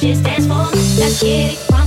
just dance for me. Let's get it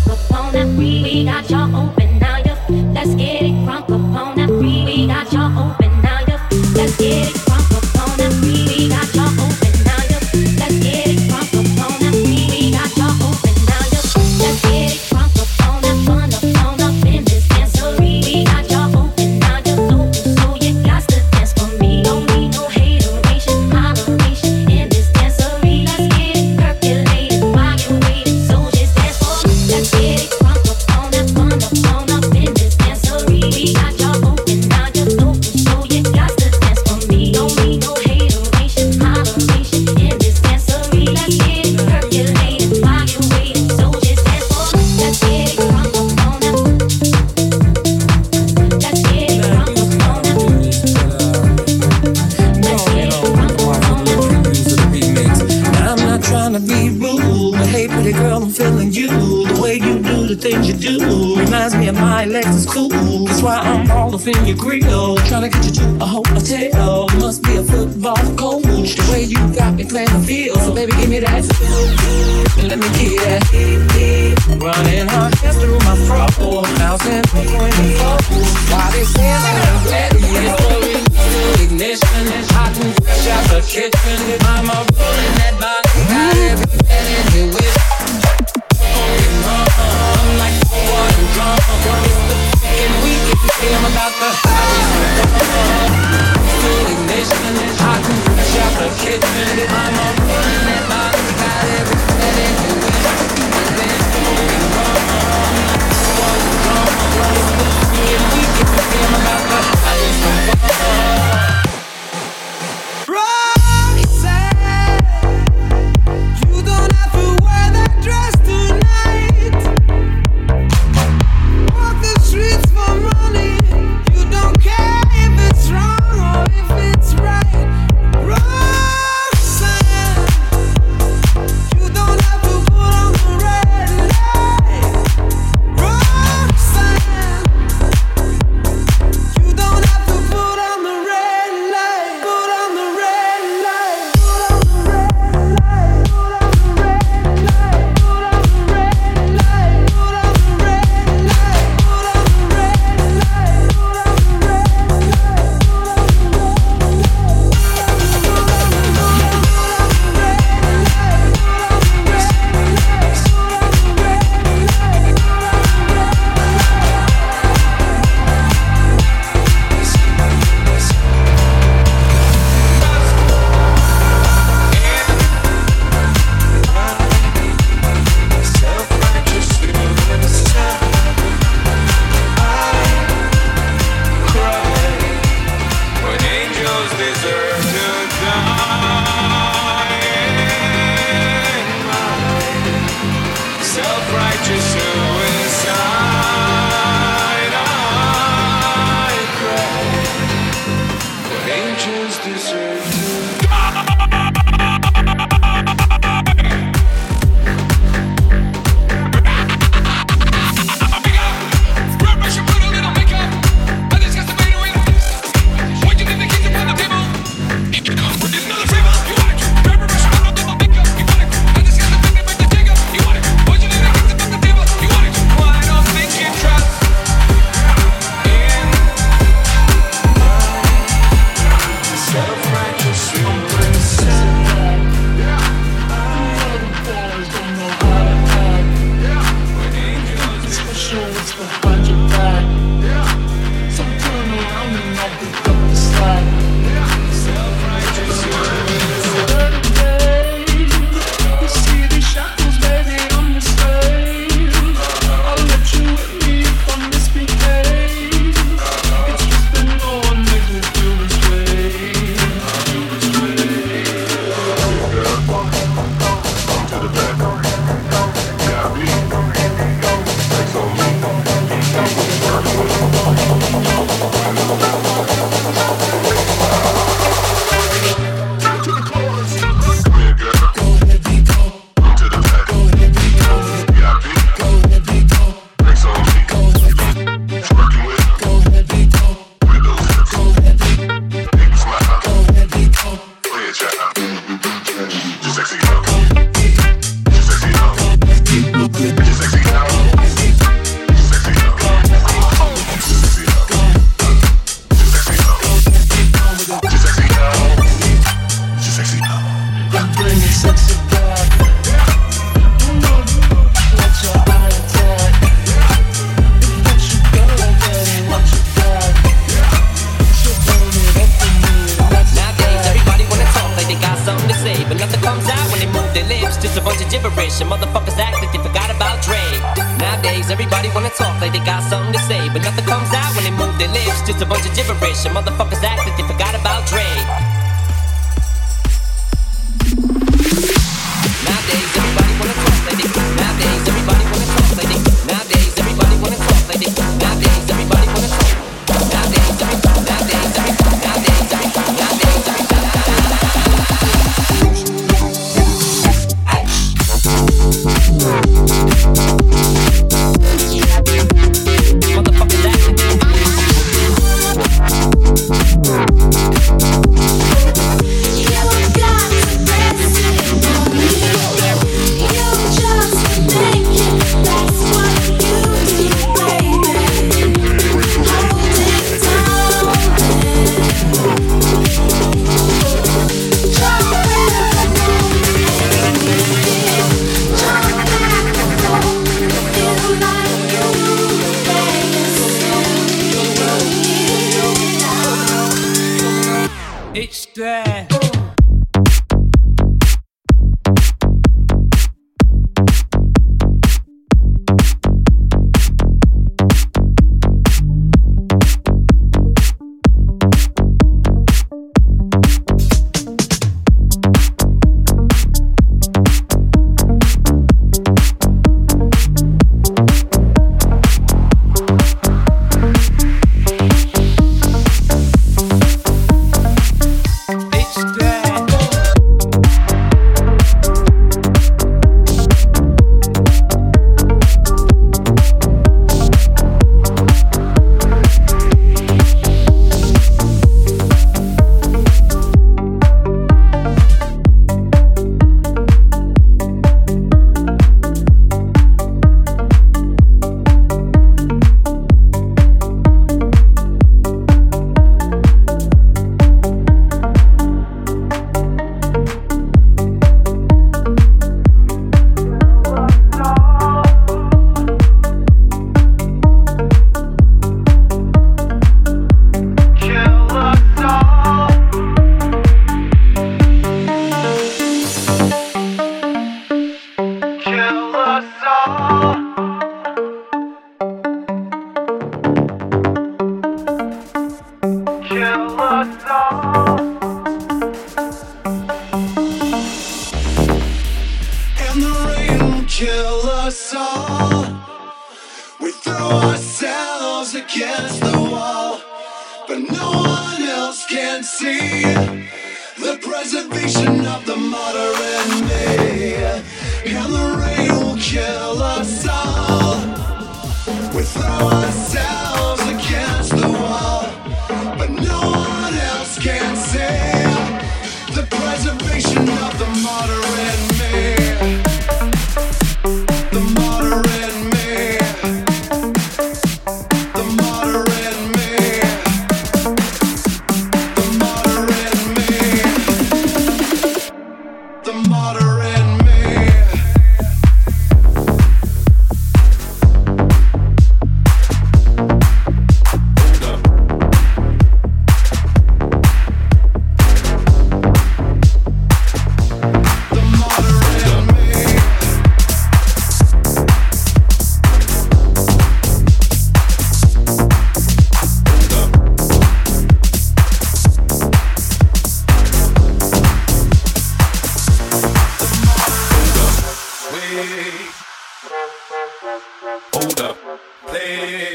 Hold up. Play.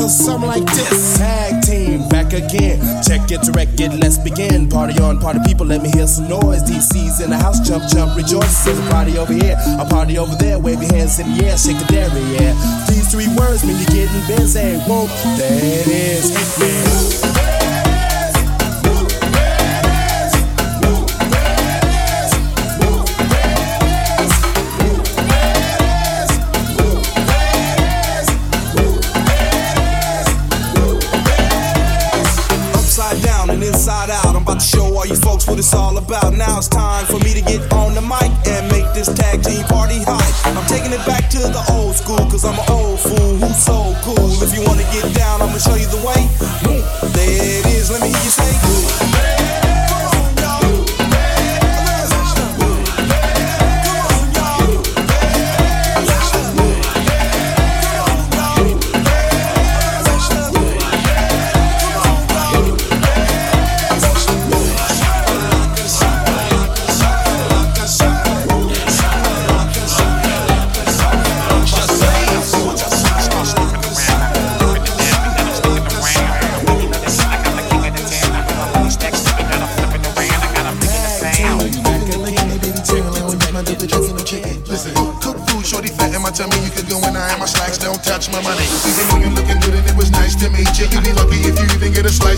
Goes something like this. Tag team back again. Check it wreck it, let's begin. Party on, party people, let me hear some noise. DC's in the house, jump, jump, rejoice. There's a party over here, a party over there. Wave your hands in the air, shake a dairy, yeah. These three words mean you're getting busy. Whoa, it is. Me. All about. Now it's time for me to get on the mic and make this tag team party hype. I'm taking it back to the old school, cause I'm an old fool who's so cool. If you wanna get down, I'ma show you the way. There it is, let me hear you say. Listen,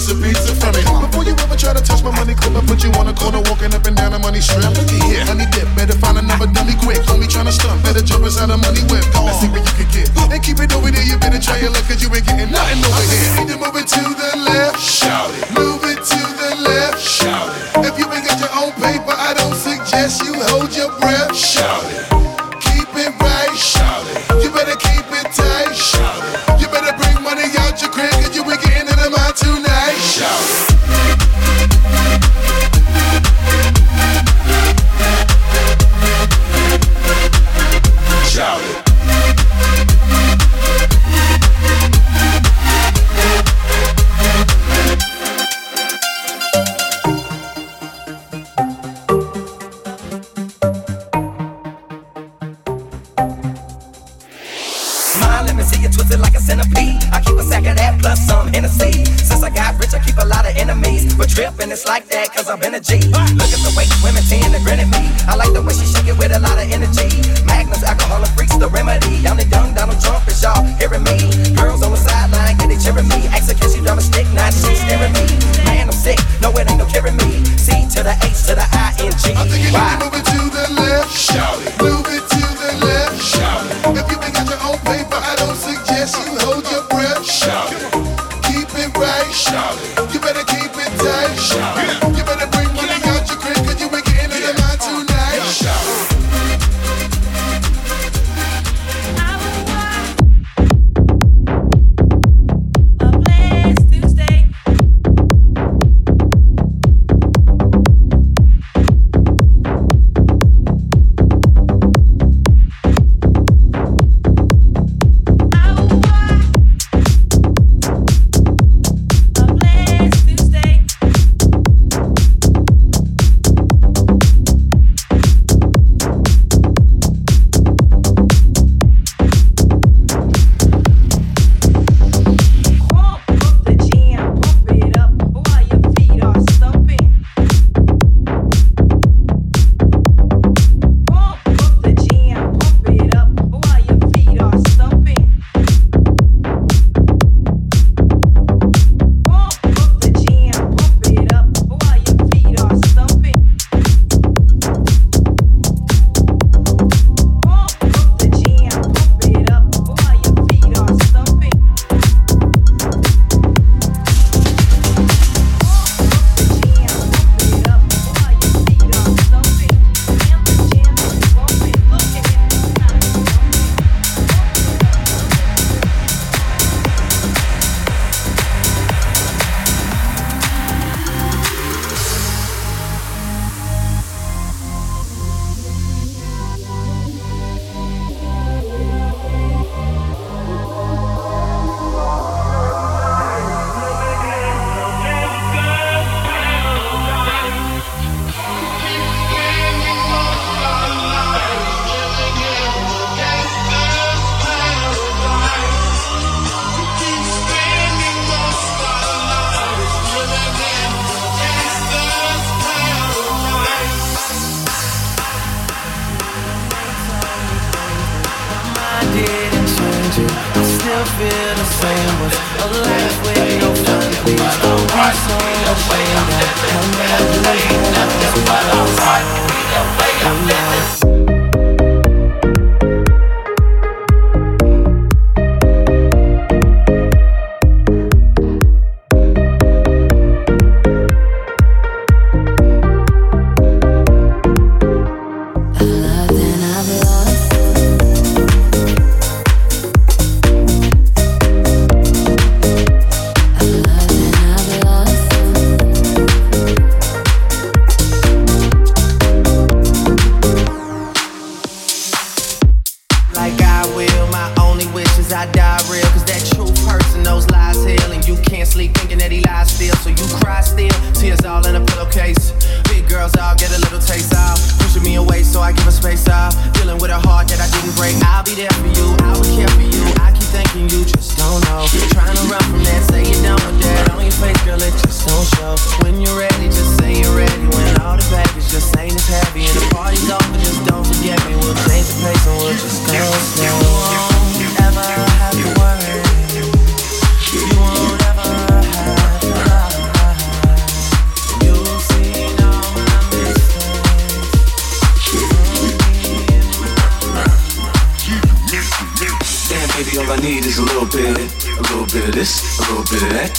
slice of pizza from. Before you ever try to touch my money clip, I put you on a corner walking up and down a money strip. Look at here, honey dip, better find another dummy quick. Homie trying to stump, better jump inside a money whip. Let's see what you can get. And keep it over there, you better try your luck, cause you ain't getting nothing over here. Need to move it to the left, shout it. Move it to the left, shout it. If you ain't got your own paper, I don't suggest you hold your breath, shout it. Keep it right, shout it. You better keep it tight, shout it. That, cause a G. Look at the way women tend to grin at me. I like the way she shake it with a lot of energy.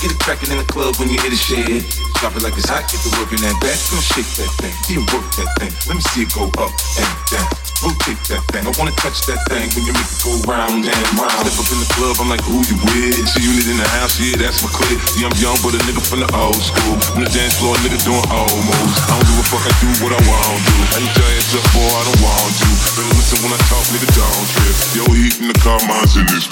Get it crackin' in the club when you hit the shed. Drop it like it's hot, get the work in that back. Gonna shake that thing, you work that thing. Let me see it go up and down. Rotate that thing, I wanna touch that thing when you make it go round and round. Step up in the club, I'm like, who you with? See you need in the house, yeah, that's my clique. Yeah, I'm young, but a nigga from the old school. On the dance floor, nigga doing all moves. I don't give a fuck, I do what I want to. I need your ass up, boy, I don't want to. Better listen when I talk, nigga, don't trip. Yo, heat in the car, mine's in this.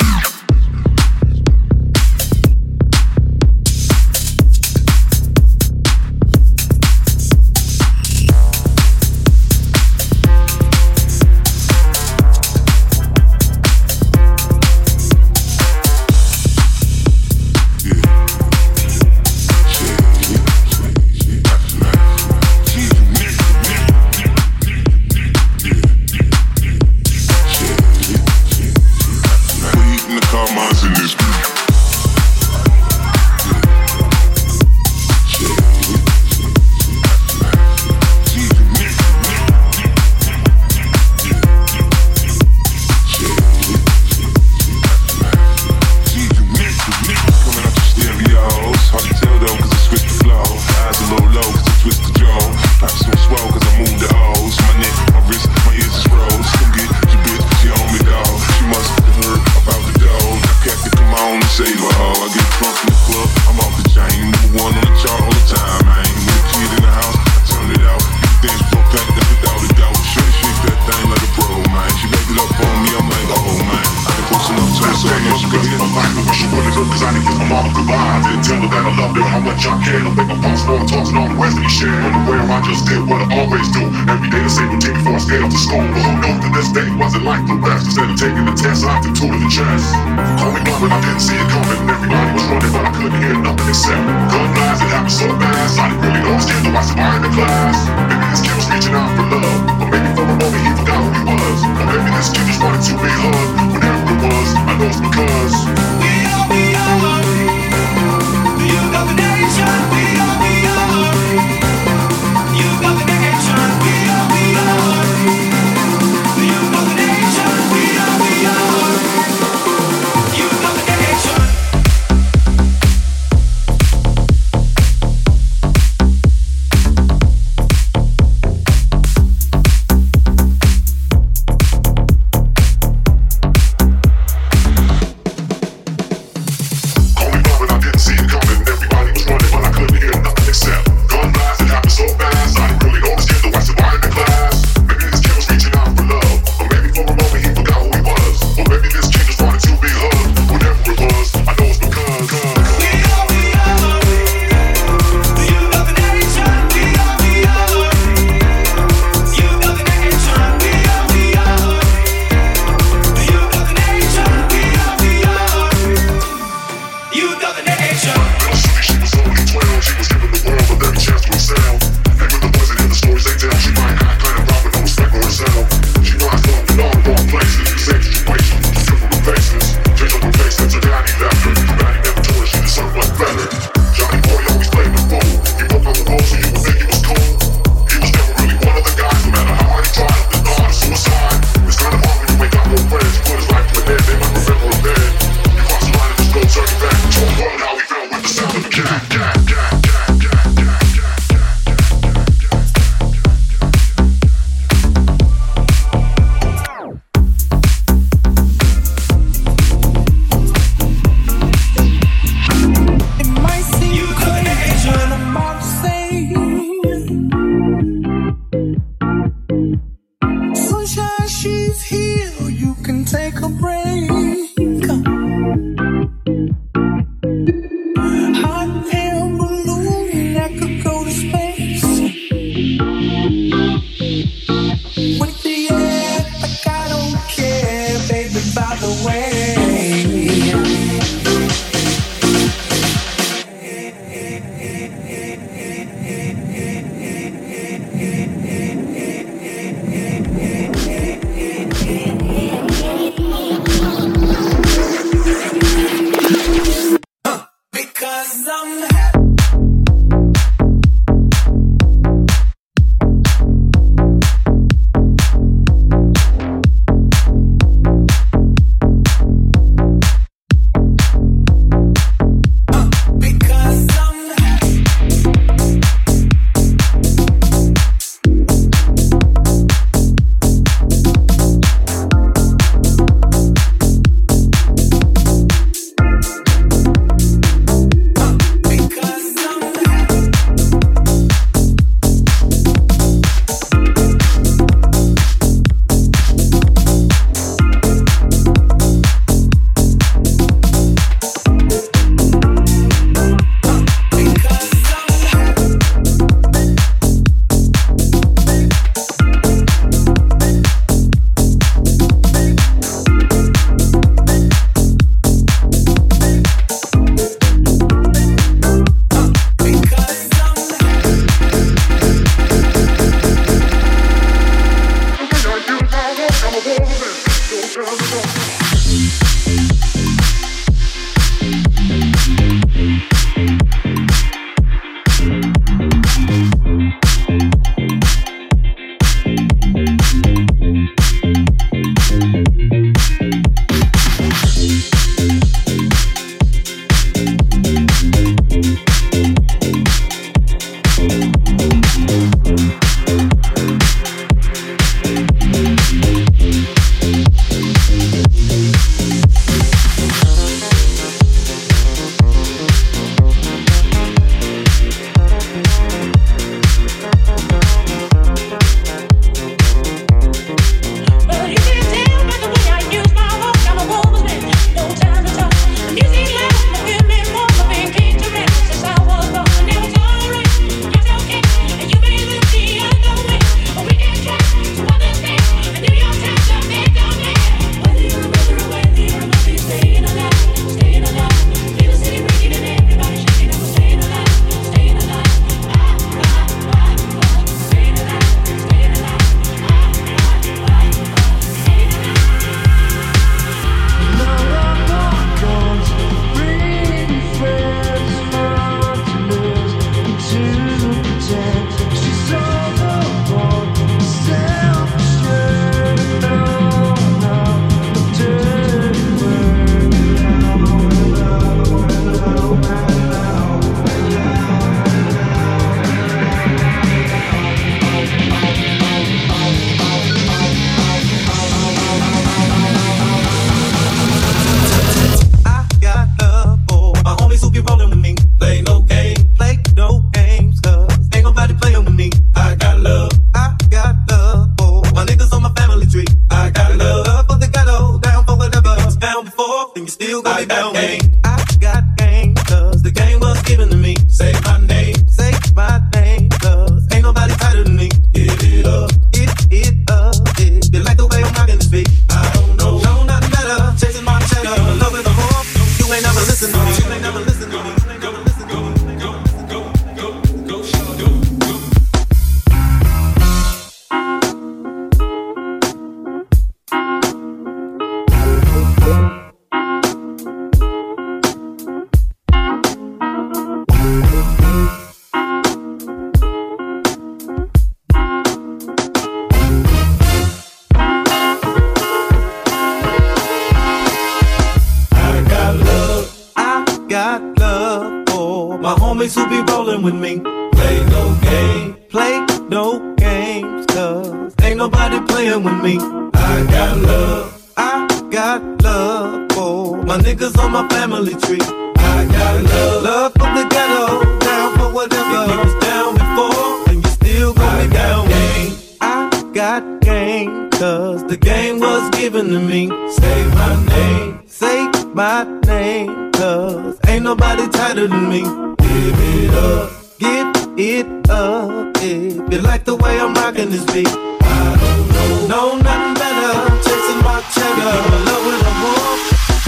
got game, cause the game was given to me. Say my name, say my name, cause ain't nobody tighter than me. Give it up, give it up, if you like the way I'm rocking this beat. I don't know, know nothing better, chasing my cheddar, in love with a wolf.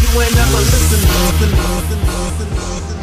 You ain't never listened, nothing, nothing, nothing, nothing.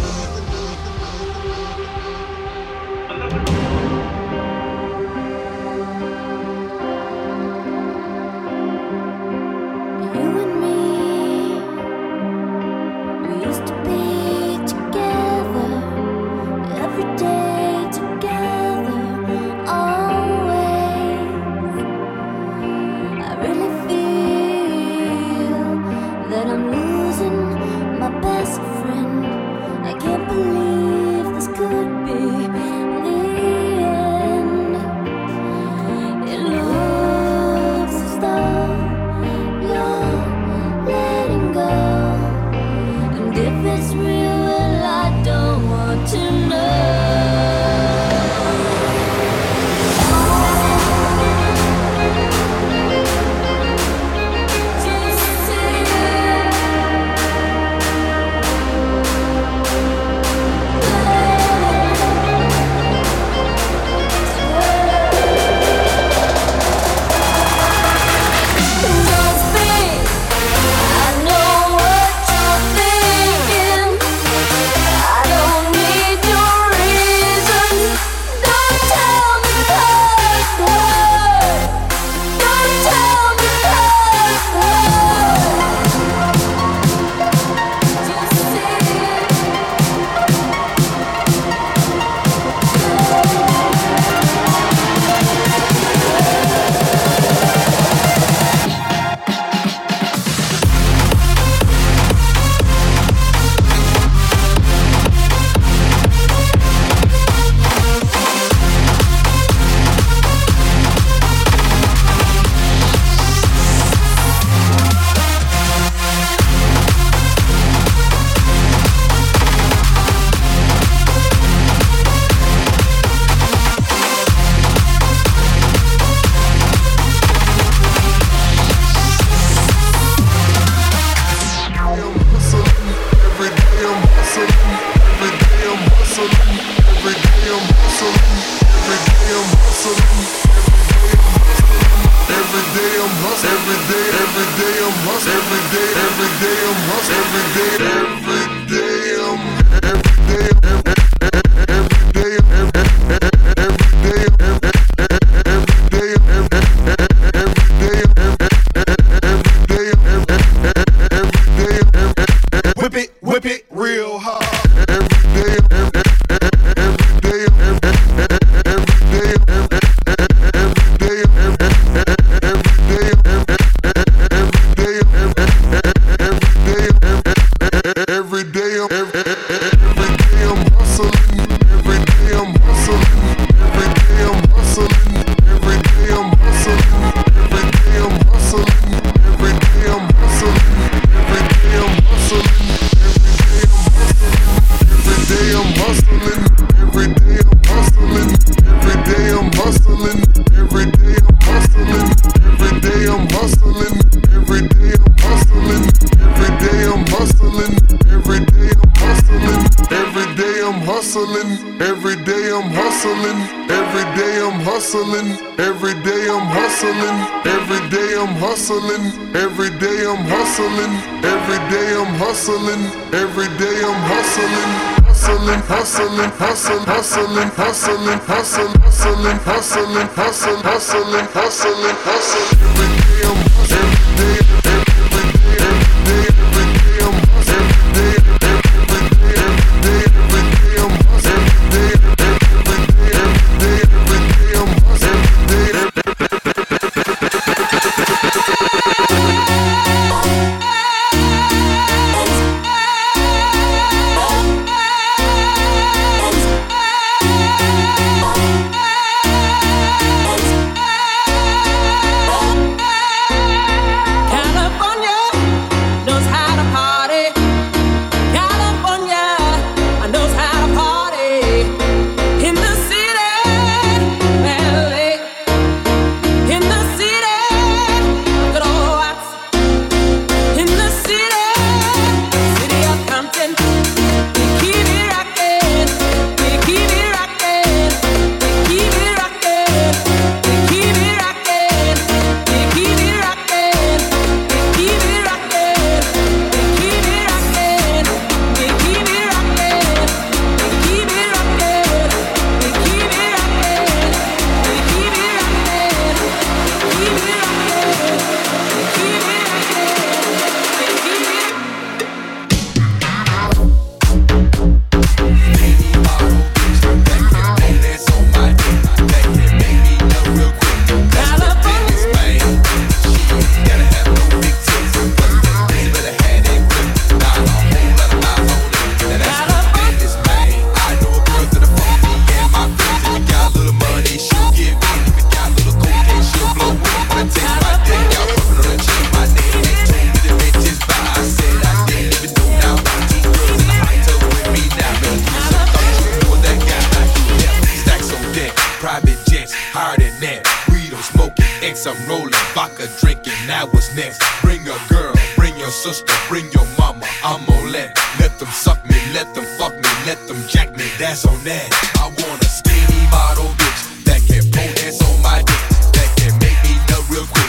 I'm gon' let let them suck me, let them fuck me, let them jack me. That's on that. I want a skinny model bitch that can pull dance on my dick, that can make me nut real quick.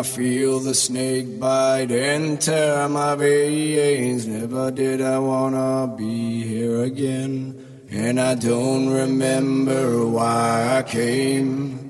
I feel the snake bite and tear my veins. Never did I wanna be here again. And I don't remember why I came.